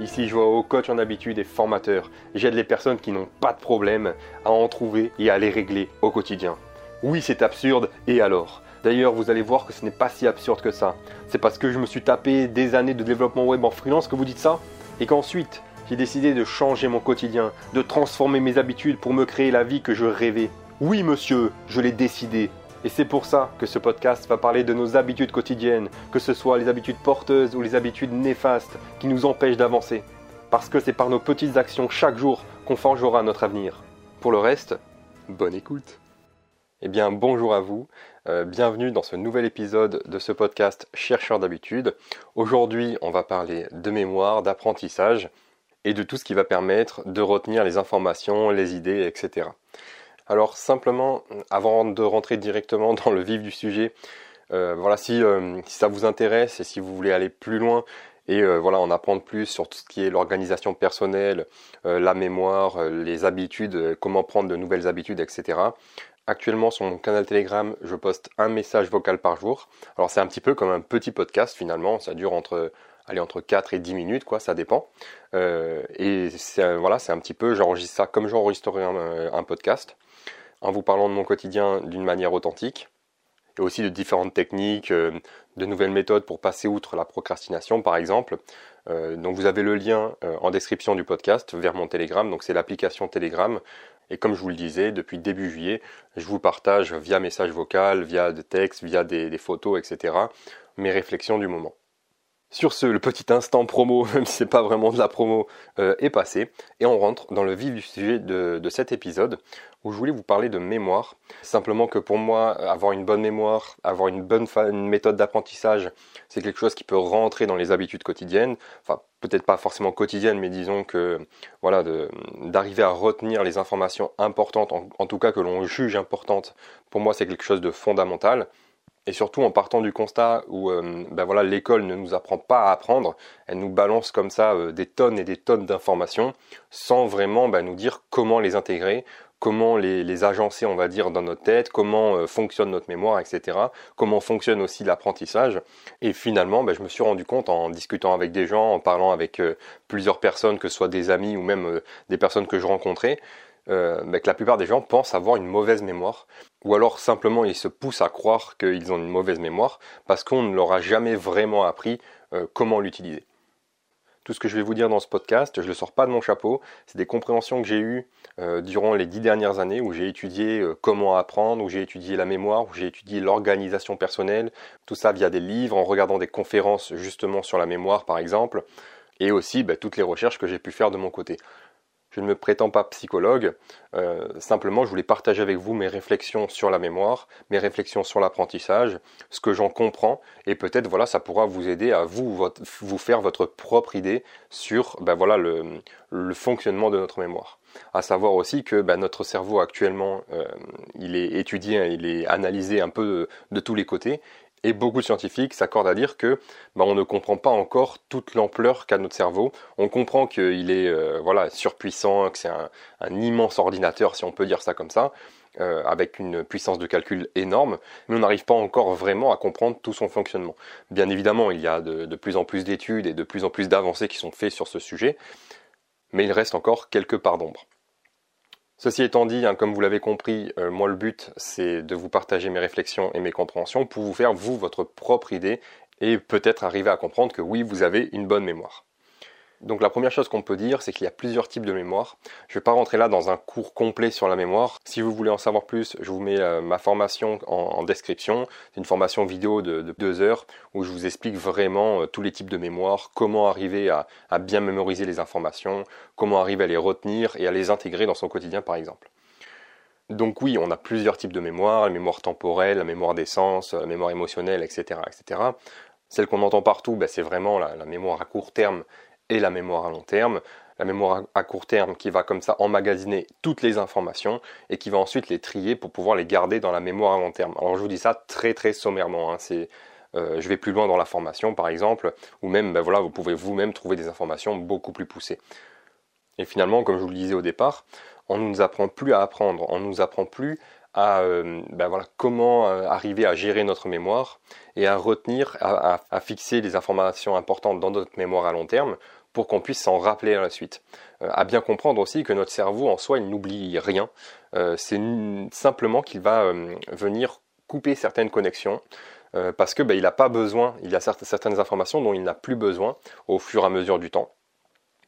Ici, je vois au coach en habitude et formateur. J'aide les personnes qui n'ont pas de problème à en trouver et à les régler au quotidien. Oui, c'est absurde, et alors? D'ailleurs, vous allez voir que ce n'est pas si absurde que ça. C'est parce que je me suis tapé des années de développement web en freelance que vous dites ça? Et qu'ensuite, j'ai décidé de changer mon quotidien, de transformer mes habitudes pour me créer la vie que je rêvais. Oui, monsieur, je l'ai décidé. Et c'est pour ça que ce podcast va parler de nos habitudes quotidiennes, que ce soit les habitudes porteuses ou les habitudes néfastes qui nous empêchent d'avancer. Parce que c'est par nos petites actions chaque jour qu'on forgera notre avenir. Pour le reste, bonne écoute. Eh bien, bonjour à vous, euh, bienvenue dans ce nouvel épisode de ce podcast Chercheur d'habitude. Aujourd'hui, on va parler de mémoire, d'apprentissage et de tout ce qui va permettre de retenir les informations, les idées, etc. Alors simplement, avant de rentrer directement dans le vif du sujet, euh, voilà, euh, si, ça vous intéresse et si vous voulez aller plus loin et voilà, en apprendre plus sur tout ce qui est l'organisation personnelle, la mémoire, les habitudes, comment prendre de nouvelles habitudes, etc. Actuellement sur mon canal Telegram, je poste un message vocal par jour. Alors c'est un petit peu comme un petit podcast finalement, ça dure entre allez, entre 4 et 10 minutes, quoi, ça dépend. Euh, et voilà, c'est un petit peu, j'enregistre ça comme j'enregistrerais un, podcast, en vous parlant de mon quotidien d'une manière authentique, et aussi de différentes techniques, euh, de nouvelles méthodes pour passer outre la procrastination, par exemple. Euh, donc vous avez le lien en description du podcast vers mon Telegram, donc c'est l'application Telegram. Et comme je vous le disais, depuis début juillet, je vous partage via message vocal, via des textes, via des, photos, etc., mes réflexions du moment. Sur ce, le petit instant promo, même si c'est pas vraiment de la promo, euh, est passé, et on rentre dans le vif du sujet de, cet épisode, où je voulais vous parler de mémoire. Simplement que pour moi, avoir une bonne mémoire, avoir une bonne méthode d'apprentissage, c'est quelque chose qui peut rentrer dans les habitudes quotidiennes. Enfin, peut-être pas forcément quotidiennes, mais disons que voilà, d'arriver à retenir les informations importantes, en tout cas que l'on juge importantes. Pour moi, c'est quelque chose de fondamental et surtout en partant du constat où euh, ben voilà, l'école ne nous apprend pas à apprendre, elle nous balance comme ça euh, des tonnes et des tonnes d'informations sans vraiment ben, nous dire comment les intégrer, comment les, agencer, on va dire, dans notre tête, comment euh, fonctionne notre mémoire, etc. Comment fonctionne aussi l'apprentissage. Et finalement, ben, je me suis rendu compte en discutant avec des gens, en parlant avec plusieurs personnes, que ce soit des amis ou même des personnes que je rencontrais, euh, que la plupart des gens pensent avoir une mauvaise mémoire, ou alors simplement ils se poussent à croire qu'ils ont une mauvaise mémoire parce qu'on ne leur a jamais vraiment appris euh, comment l'utiliser. Tout ce que je vais vous dire dans ce podcast, je ne le sors pas de mon chapeau, c'est des compréhensions que j'ai eues euh, durant les dix dernières années où j'ai étudié comment apprendre, où j'ai étudié la mémoire, où j'ai étudié l'organisation personnelle, tout ça via des livres, en regardant des conférences justement sur la mémoire par exemple, et aussi bah, toutes les recherches que j'ai pu faire de mon côté. Je ne me prétends pas psychologue, euh, simplement je voulais partager avec vous mes réflexions sur la mémoire, mes réflexions sur l'apprentissage, ce que j'en comprends, et peut-être voilà ça pourra vous aider à vous, vous faire votre propre idée sur ben, voilà, le, fonctionnement de notre mémoire. À savoir aussi que ben, notre cerveau actuellement, euh, il est étudié, il est analysé un peu de tous les côtés, et beaucoup de scientifiques s'accordent à dire que bah, on ne comprend pas encore toute l'ampleur qu'a notre cerveau. On comprend qu'il est euh, voilà surpuissant, que c'est un, immense ordinateur, si on peut dire ça comme ça, euh, avec une puissance de calcul énorme, mais on n'arrive pas encore vraiment à comprendre tout son fonctionnement. Bien évidemment, il y a de, de plus en plus d'études et de plus en plus d'avancées qui sont faites sur ce sujet, mais il reste encore quelques parts d'ombre. Ceci étant dit, hein, comme vous l'avez compris, euh, moi le but c'est de vous partager mes réflexions et mes compréhensions pour vous faire vous votre propre idée et peut-être arriver à comprendre que oui, vous avez une bonne mémoire. Donc la première chose qu'on peut dire, c'est qu'il y a plusieurs types de mémoire. Je ne vais pas rentrer là dans un cours complet sur la mémoire. Si vous voulez en savoir plus, je vous mets euh, ma formation en, description. C'est une formation vidéo de, deux heures où je vous explique vraiment euh, tous les types de mémoire, comment arriver à, bien mémoriser les informations, comment arriver à les retenir et à les intégrer dans son quotidien par exemple. Donc oui, on a plusieurs types de mémoire, la mémoire temporelle, la mémoire des sens, la mémoire émotionnelle, etc. etc. Celle qu'on entend partout, ben, c'est vraiment la mémoire à court terme et la mémoire à long terme. La mémoire à court terme qui va comme ça emmagasiner toutes les informations et qui va ensuite les trier pour pouvoir les garder dans la mémoire à long terme. Alors je vous dis ça très très sommairement. Hein. Euh, je vais plus loin dans la formation par exemple, ou même ben voilà, vous pouvez vous-même trouver des informations beaucoup plus poussées. Et finalement, comme je vous le disais au départ, on ne nous apprend plus à apprendre, on ne nous apprend plus à euh, ben voilà, comment euh, arriver à gérer notre mémoire et à retenir, à, fixer les informations importantes dans notre mémoire à long terme pour qu'on puisse s'en rappeler à la suite. à bien comprendre aussi que notre cerveau en soi, il n'oublie rien. c'est simplement qu'il va venir couper certaines connexions. parce que ben, il n'a pas besoin, il y a certaines informations dont il n'a plus besoin au fur et à mesure du temps.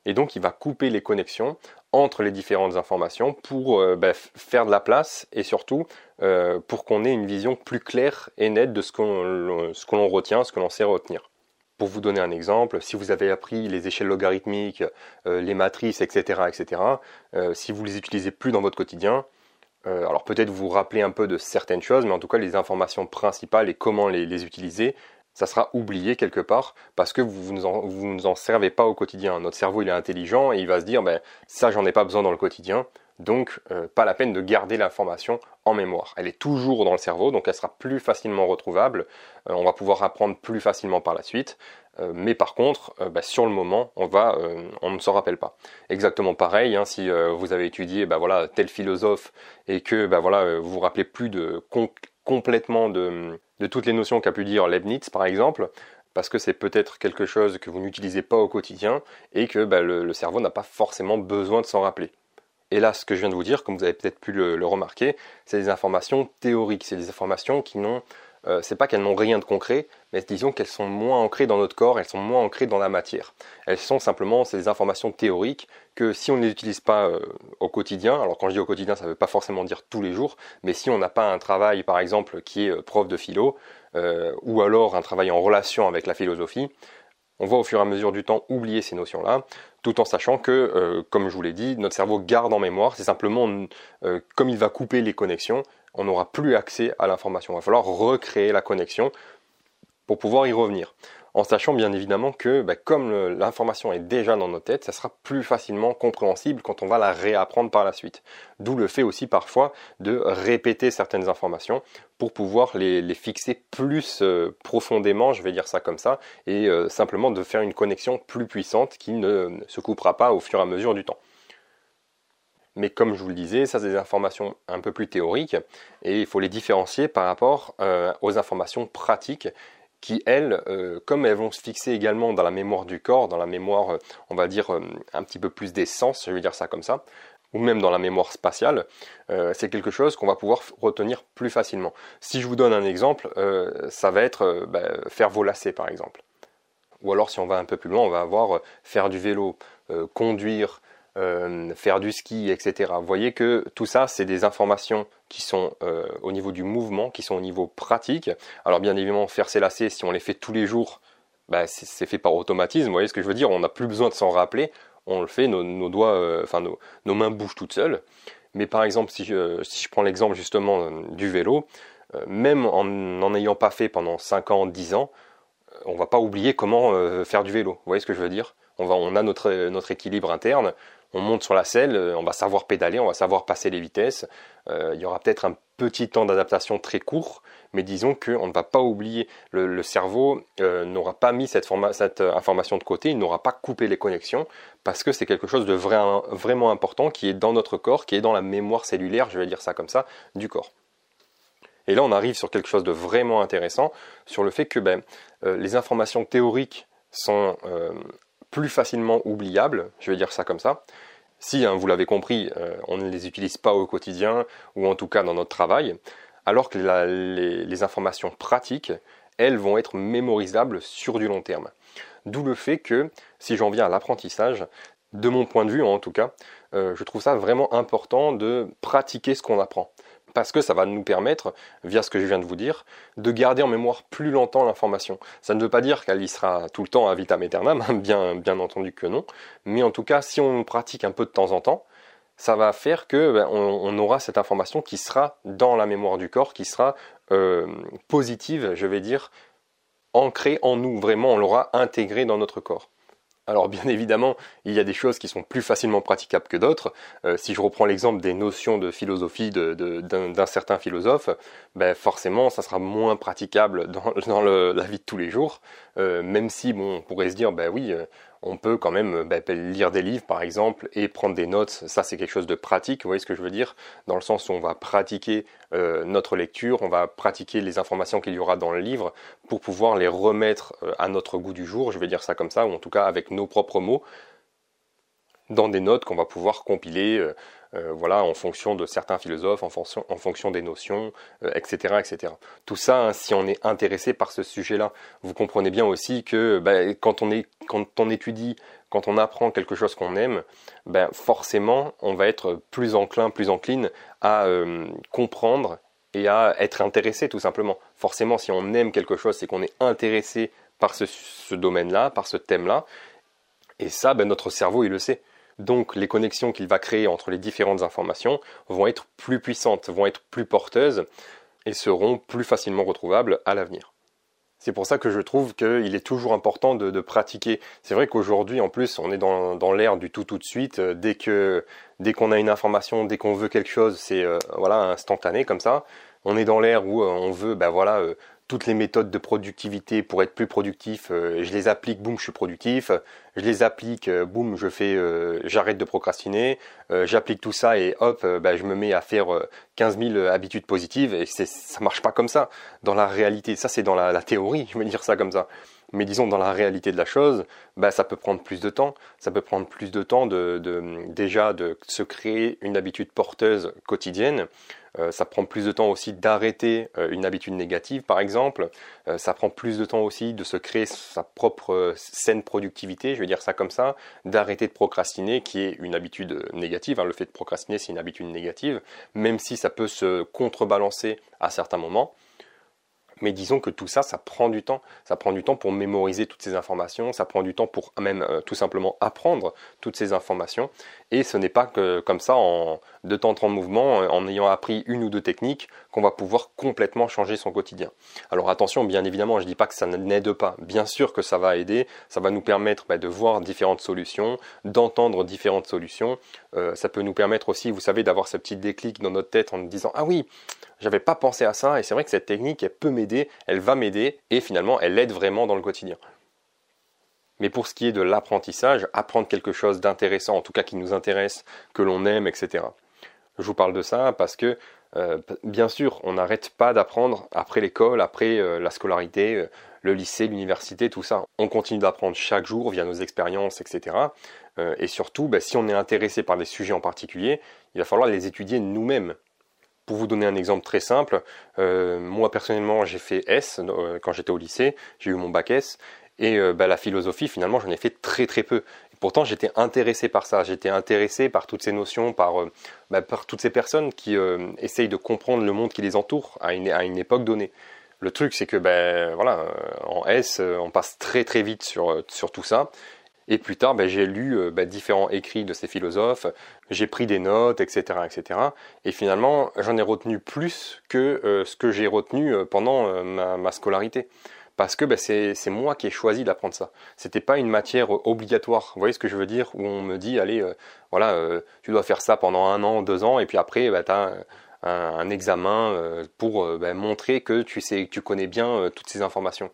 Et donc il va couper les connexions entre les différentes informations pour euh, bah, faire de la place et surtout euh, pour qu'on ait une vision plus claire et nette de ce que l'on retient, ce que l'on sait retenir. Pour vous donner un exemple, si vous avez appris les échelles logarithmiques, euh, les matrices, etc., etc., si vous les utilisez plus dans votre quotidien, alors peut-être vous vous rappelez un peu de certaines choses, mais en tout cas les informations principales et comment les utiliser, ça sera oublié quelque part parce que vous ne vous en, servez pas au quotidien. Notre cerveau il est intelligent et il va se dire ben, ça j'en ai pas besoin dans le quotidien, donc euh, pas la peine de garder l'information en mémoire. Elle est toujours dans le cerveau, donc elle sera plus facilement retrouvable. Euh, on va pouvoir apprendre plus facilement par la suite. Euh, mais par contre, ben, sur le moment, on, ne s'en rappelle pas. Exactement pareil, hein, si vous avez étudié ben, voilà, tel philosophe et que ben, voilà, vous vous rappelez plus de complètement de, toutes les notions qu'a pu dire Leibniz, par exemple, parce que c'est peut-être quelque chose que vous n'utilisez pas au quotidien et que bah, le, cerveau n'a pas forcément besoin de s'en rappeler. Et là, ce que je viens de vous dire, comme vous avez peut-être pu le remarquer, c'est des informations théoriques, c'est des informations qui n'ont euh, c'est pas qu'elles n'ont rien de concret, mais disons qu'elles sont moins ancrées dans notre corps, elles sont moins ancrées dans la matière. Elles sont simplement ces informations théoriques que si on ne les utilise pas euh, au quotidien, alors quand je dis au quotidien, ça ne veut pas forcément dire tous les jours, mais si on n'a pas un travail par exemple qui est euh, prof de philo, ou alors un travail en relation avec la philosophie, on va au fur et à mesure du temps oublier ces notions-là, tout en sachant que, comme je vous l'ai dit, notre cerveau garde en mémoire, c'est simplement comme il va couper les connexions, on n'aura plus accès à l'information. Il va falloir recréer la connexion pour pouvoir y revenir. En sachant bien évidemment que bah, comme l'information est déjà dans nos têtes, ça sera plus facilement compréhensible quand on va la réapprendre par la suite. D'où le fait aussi parfois de répéter certaines informations pour pouvoir les, fixer plus euh, profondément, je vais dire ça comme ça, et euh, simplement de faire une connexion plus puissante qui ne se coupera pas au fur et à mesure du temps. Mais comme je vous le disais, ça c'est des informations un peu plus théoriques et il faut les différencier par rapport euh, aux informations pratiques qui, elles, euh, comme elles vont se fixer également dans la mémoire du corps, dans la mémoire, euh, on va dire, un petit peu plus d'essence, je vais dire ça comme ça, ou même dans la mémoire spatiale, c'est quelque chose qu'on va pouvoir retenir plus facilement. Si je vous donne un exemple, ça va être bah, faire vos lacets par exemple. Ou alors si on va un peu plus loin, on va avoir faire du vélo, conduire, euh, faire du ski, etc. Vous voyez que tout ça, c'est des informations qui sont euh, au niveau du mouvement, qui sont au niveau pratique. Alors bien évidemment, faire ses lacets, si on les fait tous les jours, bah, c'est fait par automatisme. Vous voyez ce que je veux dire? On n'a plus besoin de s'en rappeler. On le fait, nos, doigts, euh, enfin nos, mains bougent toutes seules. Mais par exemple, si je, prends l'exemple justement du vélo, même en n'en ayant pas fait pendant 5 ans, 10 ans, on va pas oublier comment faire du vélo. Vous voyez ce que je veux dire? On, on a notre, notre équilibre interne, on monte sur la selle, euh, on va savoir pédaler, on va savoir passer les vitesses. Euh, il y aura peut-être un petit temps d'adaptation très court, mais disons qu'on ne va pas oublier. Le, cerveau euh, n'aura pas mis cette, information de côté, il n'aura pas coupé les connexions, parce que c'est quelque chose de vraiment important qui est dans notre corps, qui est dans la mémoire cellulaire, je vais dire ça comme ça, du corps. Et là, on arrive sur quelque chose de vraiment intéressant, sur le fait que ben, les informations théoriques sont plus facilement oubliables, je vais dire ça comme ça. Si, hein, vous l'avez compris, euh, on ne les utilise pas au quotidien ou en tout cas dans notre travail, alors que les, informations pratiques, elles vont être mémorisables sur du long terme. D'où le fait que, si j'en viens à l'apprentissage, de mon point de vue en tout cas, euh, je trouve ça vraiment important de pratiquer ce qu'on apprend parce que ça va nous permettre, via ce que je viens de vous dire, de garder en mémoire plus longtemps l'information. Ça ne veut pas dire qu'elle y sera tout le temps à vitam aeternam, bien, bien entendu que non, mais en tout cas, si on pratique un peu de temps en temps, ça va faire que ben, aura cette information qui sera dans la mémoire du corps, qui sera euh, positive, je vais dire, ancrée en nous. Vraiment, on l'aura intégrée dans notre corps. Alors bien évidemment, il y a des choses qui sont plus facilement praticables que d'autres. Euh, si je reprends l'exemple des notions de philosophie d'un certain philosophe, ben forcément, ça sera moins praticable dans, la vie de tous les jours. Euh, même si, bon, on pourrait se dire, ben oui, euh, on peut quand même bah, lire des livres par exemple et prendre des notes. Ça c'est quelque chose de pratique, vous voyez ce que je veux dire? Dans le sens où on va pratiquer euh, notre lecture, on va pratiquer les informations qu'il y aura dans le livre pour pouvoir les remettre euh, à notre goût du jour, je vais dire ça comme ça, ou en tout cas avec nos propres mots, dans des notes qu'on va pouvoir compiler. Euh, voilà, en fonction de certains philosophes, en fonction, des notions, etc., euh, etc. Tout ça, hein, si on est intéressé par ce sujet-là, vous comprenez bien aussi que ben, quand, on étudie, quand on apprend quelque chose qu'on aime, ben, forcément, on va être plus enclin, plus encline à euh, comprendre et à être intéressé tout simplement. Forcément, si on aime quelque chose, c'est qu'on est intéressé par ce, domaine-là, par ce thème-là. Et ça, ben, notre cerveau, il le sait. Donc les connexions qu'il va créer entre les différentes informations vont être plus puissantes, vont être plus porteuses et seront plus facilement retrouvables à l'avenir. C'est pour ça que je trouve qu'il est toujours important de, pratiquer. C'est vrai qu'aujourd'hui, en plus, on est dans, l'ère du tout tout de suite. Dès que dès qu'on a une information, dès qu'on veut quelque chose, c'est euh, voilà instantané comme ça. On est dans l'ère où euh, on veut, ben euh, toutes les méthodes de productivité pour être plus productif, euh, je les applique, boum, je suis productif. Je les applique, euh, boum, je fais, euh, j'arrête de procrastiner. J'applique tout ça et hop, bah, je me mets à faire 15 000 habitudes positives. Et ça marche pas comme ça dans la réalité. Ça, c'est dans la, théorie, je vais dire ça comme ça. Mais disons dans la réalité de la chose, bah, ça peut prendre plus de temps. Ça peut prendre plus de temps de déjà de se créer une habitude porteuse quotidienne. Euh, ça prend plus de temps aussi d'arrêter euh, une habitude négative, par exemple. Euh, ça prend plus de temps aussi de se créer sa propre saine productivité, je vais dire ça comme ça, d'arrêter de procrastiner, qui est une habitude négative. Hein. Le fait de procrastiner, c'est une habitude négative, même si ça peut se contrebalancer à certains moments. Mais disons que tout ça, ça prend du temps. Ça prend du temps pour mémoriser toutes ces informations, ça prend du temps pour même tout simplement apprendre toutes ces informations. Et ce n'est pas que comme ça, en deux temps, en mouvement, en ayant appris une ou deux techniques, qu'on va pouvoir complètement changer son quotidien. Alors attention, bien évidemment, je ne dis pas que ça n'aide pas. Bien sûr que ça va aider, ça va nous permettre bah, de voir différentes solutions, d'entendre différentes solutions. Euh, ça peut nous permettre aussi, vous savez, d'avoir ce petit déclic dans notre tête en nous disant ah oui, j'avais pas pensé à ça et c'est vrai que cette technique, elle peut m'aider, elle va m'aider et finalement, elle aide vraiment dans le quotidien. Mais pour ce qui est de l'apprentissage, apprendre quelque chose d'intéressant, en tout cas qui nous intéresse, que l'on aime, etc. Je vous parle de ça parce que, euh, bien sûr, on n'arrête pas d'apprendre après l'école, après euh, la scolarité, euh, le lycée, l'université, tout ça. On continue d'apprendre chaque jour via nos expériences, etc. et surtout, bah, si on est intéressé par des sujets en particulier, il va falloir les étudier nous-mêmes. Pour vous donner un exemple très simple, moi personnellement j'ai fait S quand j'étais au lycée, j'ai eu mon bac S, et euh, bah, la philosophie, finalement, j'en ai fait très très peu. pourtant, j'étais intéressé par ça. J'étais intéressé par toutes ces notions, par, euh, bah, par toutes ces personnes qui euh, essayent de comprendre le monde qui les entoure à une, à une époque donnée. Le truc, c'est que ben voilà, en S, on passe très très vite sur, sur tout ça. Et plus tard, ben, j'ai lu ben, différents écrits de ces philosophes, j'ai pris des notes, etc., etc. Et finalement, j'en ai retenu plus que ce que j'ai retenu pendant ma, scolarité parce que ben, c'est moi qui ai choisi d'apprendre ça. C'était pas une matière obligatoire. Vous voyez ce que je veux dire? Où on me dit, allez, euh, voilà, euh, tu dois faire ça pendant un an, deux ans, et puis après, tu as un, examen euh, pour montrer que tu sais, que tu connais bien toutes ces informations.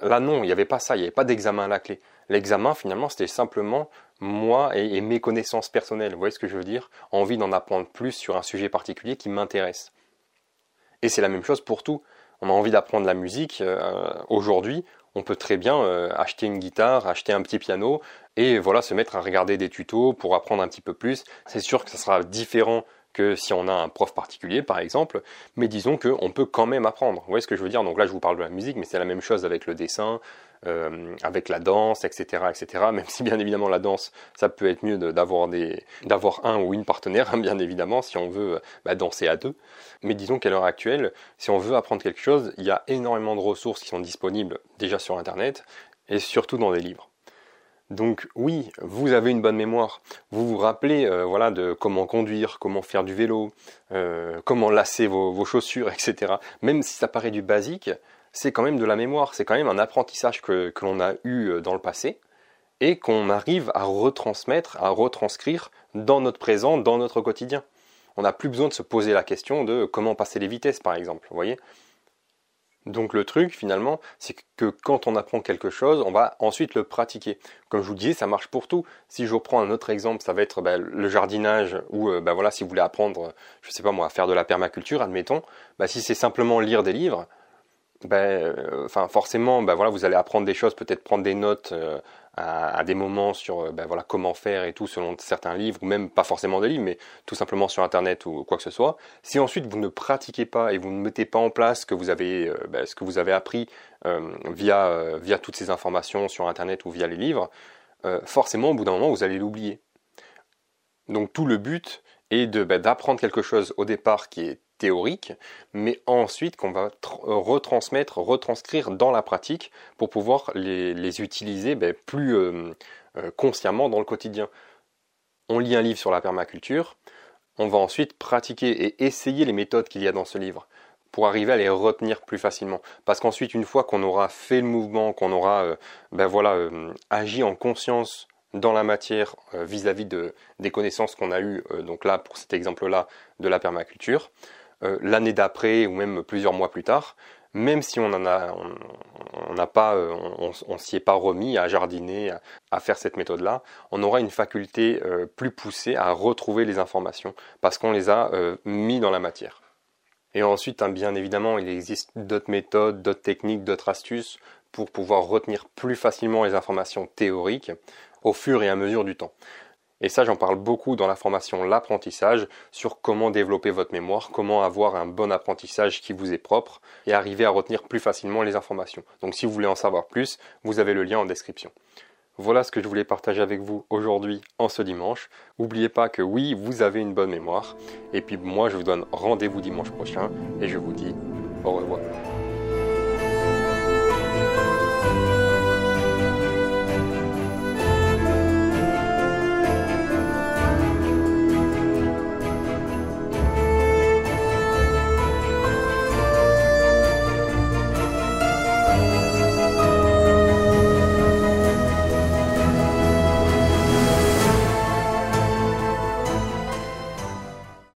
là, non, il n'y avait pas ça. Il n'y avait pas d'examen à la clé. L'examen, finalement, c'était simplement moi et, mes connaissances personnelles. Vous voyez ce que je veux dire? Envie d'en apprendre plus sur un sujet particulier qui m'intéresse. Et c'est la même chose pour tout on a envie d'apprendre la musique, euh, aujourd'hui, on peut très bien euh, acheter une guitare, acheter un petit piano et voilà se mettre à regarder des tutos pour apprendre un petit peu plus. C'est sûr que ça sera différent que si on a un prof particulier par exemple, mais disons qu'on peut quand même apprendre. Vous voyez ce que je veux dire? Donc là je vous parle de la musique, mais c'est la même chose avec le dessin, euh, avec la danse, etc., etc. Même si bien évidemment la danse, ça peut être mieux d'avoir un ou une partenaire, hein, bien évidemment, si on veut bah, danser à deux. Mais disons qu'à l'heure actuelle, si on veut apprendre quelque chose, il y a énormément de ressources qui sont disponibles déjà sur Internet et surtout dans des livres. Donc oui, vous avez une bonne mémoire. Vous vous rappelez euh, voilà, de comment conduire, comment faire du vélo, euh, comment lasser vos, chaussures, etc. Même si ça paraît du basique, c'est quand même de la mémoire, c'est quand même un apprentissage que, que l'on a eu euh, dans le passé et qu'on arrive à retransmettre, à retranscrire dans notre présent, dans notre quotidien. On n'a plus besoin de se poser la question de comment passer les vitesses, par exemple. Vous voyez? Donc le truc finalement, c'est que quand on apprend quelque chose, on va ensuite le pratiquer. Comme je vous disais, ça marche pour tout. Si je reprends un autre exemple, ça va être ben, le jardinage ou ben, voilà, si vous voulez apprendre, je sais pas moi, à faire de la permaculture, admettons, ben, si c'est simplement lire des livres, ben, forcément, ben, voilà, vous allez apprendre des choses, peut-être prendre des notes euh, à, des moments sur euh, ben, voilà, comment faire et tout selon certains livres, ou même pas forcément des livres, mais tout simplement sur Internet ou quoi que ce soit. Si ensuite vous ne pratiquez pas et vous ne mettez pas en place ce que vous avez, ben, ce que vous avez appris via, via toutes ces informations sur Internet ou via les livres, forcément au bout d'un moment vous allez l'oublier. Donc tout le but est ben, d'apprendre quelque chose au départ qui est théorique, mais ensuite qu'on va retransmettre, retranscrire dans la pratique pour pouvoir les, utiliser ben, plus euh, euh, consciemment dans le quotidien. On lit un livre sur la permaculture, on va ensuite pratiquer et essayer les méthodes qu'il y a dans ce livre pour arriver à les retenir plus facilement. Parce qu'ensuite, une fois qu'on aura fait le mouvement, qu'on aura euh, ben voilà, agi en conscience dans la matière vis-à-vis de, des connaissances qu'on a eues, donc là pour cet exemple-là de la permaculture, euh, l'année d'après ou même plusieurs mois plus tard, même si on n'a pas, euh, on, s'y est pas remis à jardiner, à, faire cette méthode-là, on aura une faculté euh, plus poussée à retrouver les informations parce qu'on les a mis dans la matière. Et ensuite, hein, bien évidemment, il existe d'autres méthodes, d'autres techniques, d'autres astuces pour pouvoir retenir plus facilement les informations théoriques au fur et à mesure du temps. Et ça, j'en parle beaucoup dans la formation L'apprentissage sur comment développer votre mémoire, comment avoir un bon apprentissage qui vous est propre et arriver à retenir plus facilement les informations. Donc si vous voulez en savoir plus, vous avez le lien en description. Voilà ce que je voulais partager avec vous aujourd'hui en ce dimanche. N'oubliez pas que oui, vous avez une bonne mémoire. Et puis moi, je vous donne rendez-vous dimanche prochain et je vous dis au revoir.